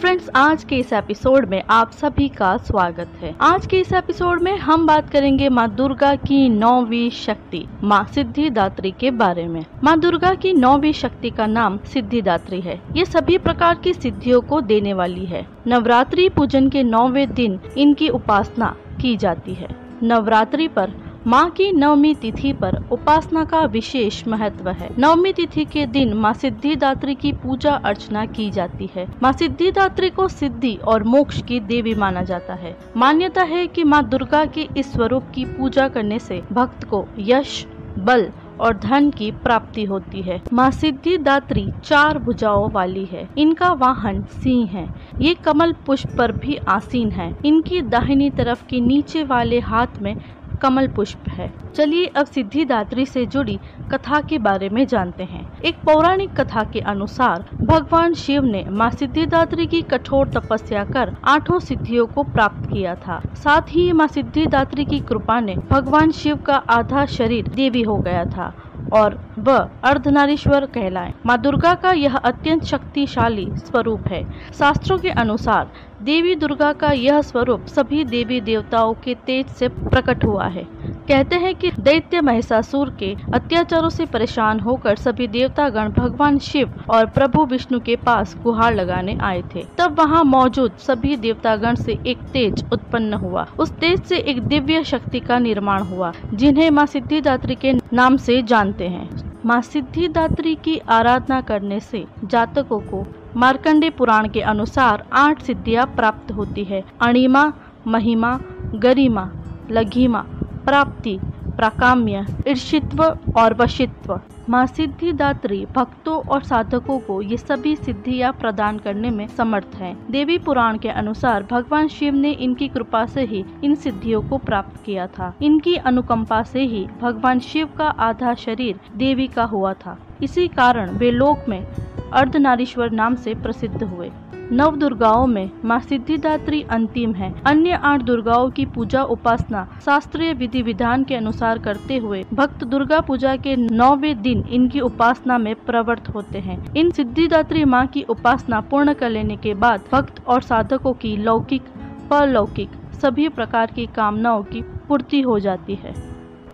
Friends आज के इस एपिसोड में आप सभी का स्वागत है। आज के इस एपिसोड में हम बात करेंगे माँ दुर्गा की नौवीं शक्ति, माँ सिद्धिदात्री के बारे में। माँ दुर्गा की नौवीं शक्ति का नाम सिद्धिदात्री है। ये सभी प्रकार की सिद्धियों को देने वाली है। नवरात्रि पूजन के नौवे दिन इनकी उपासना की जाती है। नवरात्रि पर माँ की नवमी तिथि पर उपासना का विशेष महत्व है। नवमी तिथि के दिन माँ सिद्धिदात्री की पूजा अर्चना की जाती है। माँ सिद्धिदात्री को सिद्धि और मोक्ष की देवी माना जाता है। मान्यता है कि माँ दुर्गा के इस स्वरूप की पूजा करने से भक्त को यश, बल और धन की प्राप्ति होती है। माँ सिद्धिदात्री चार भुजाओं वाली है। इनका वाहन सिंह है। ये कमल पुष्प पर भी आसीन है। इनकी दाहिनी तरफ़ के नीचे वाले हाथ में कमल पुष्प है। चलिए अब सिद्धिदात्री से जुड़ी कथा के बारे में जानते हैं। एक पौराणिक कथा के अनुसार, भगवान शिव ने माँ सिद्धिदात्री की कठोर तपस्या कर आठों सिद्धियों को प्राप्त किया था। साथ ही माँ सिद्धिदात्री की कृपा ने भगवान शिव का आधा शरीर देवी हो गया था। और वह अर्धनारीश्वर कहलाए। माँ दुर्गा का यह अत्यंत शक्तिशाली स्वरूप है। शास्त्रों के अनुसार देवी दुर्गा का यह स्वरूप सभी देवी देवताओं के तेज से प्रकट हुआ है। कहते हैं कि दैत्य महिषासुर के अत्याचारों से परेशान होकर सभी देवतागण भगवान शिव और प्रभु विष्णु के पास गुहार लगाने आए थे। तब वहाँ मौजूद सभी देवतागण से एक तेज उत्पन्न हुआ। उस तेज से एक दिव्य शक्ति का निर्माण हुआ, जिन्हें माँ सिद्धिदात्री के नाम से जानते हैं। माँ सिद्धिदात्री की आराधना करने से जातकों को मार्कंडे पुराण के अनुसार आठ सिद्धियाँ प्राप्त होती है। अणिमा, महिमा, गरिमा, लघिमा प्राप्ति, प्राकाम्य ईर्षित्व और वशित्व। माँ सिद्धिदात्री भक्तों और साधकों को ये सभी सिद्धियाँ प्रदान करने में समर्थ हैं। देवी पुराण के अनुसार भगवान शिव ने इनकी कृपा से ही इन सिद्धियों को प्राप्त किया था। इनकी अनुकंपा से ही भगवान शिव का आधा शरीर देवी का हुआ था। इसी कारण वे लोक में अर्धनारीश्वर नाम से प्रसिद्ध हुए। नव दुर्गाओं में माँ सिद्धिदात्री अंतिम है। अन्य आठ दुर्गाओं की पूजा उपासना शास्त्रीय विधि विधान के अनुसार करते हुए भक्त दुर्गा पूजा के नौवे दिन इनकी उपासना में प्रवृत्त होते हैं। इन सिद्धिदात्री माँ की उपासना पूर्ण कर लेने के बाद भक्त और साधकों की लौकिक परलौकिक सभी प्रकार की कामनाओं की पूर्ति हो जाती है।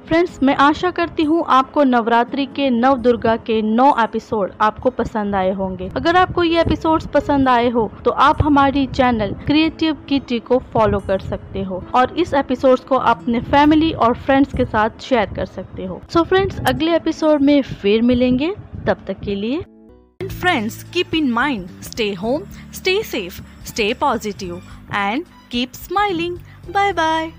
फ्रेंड्स मैं आशा करती हूँ आपको नवरात्रि के नव दुर्गा के नौ एपिसोड आपको पसंद आए होंगे। अगर आपको ये एपिसोड्स पसंद आए हो तो आप हमारी चैनल क्रिएटिव किटी को फॉलो कर सकते हो और इस एपिसोड्स को अपने फैमिली और फ्रेंड्स के साथ शेयर कर सकते हो। सो so फ्रेंड्स अगले एपिसोड में फिर मिलेंगे। तब तक के लिए friends keep in mind stay home stay safe stay positive and keep smiling bye bye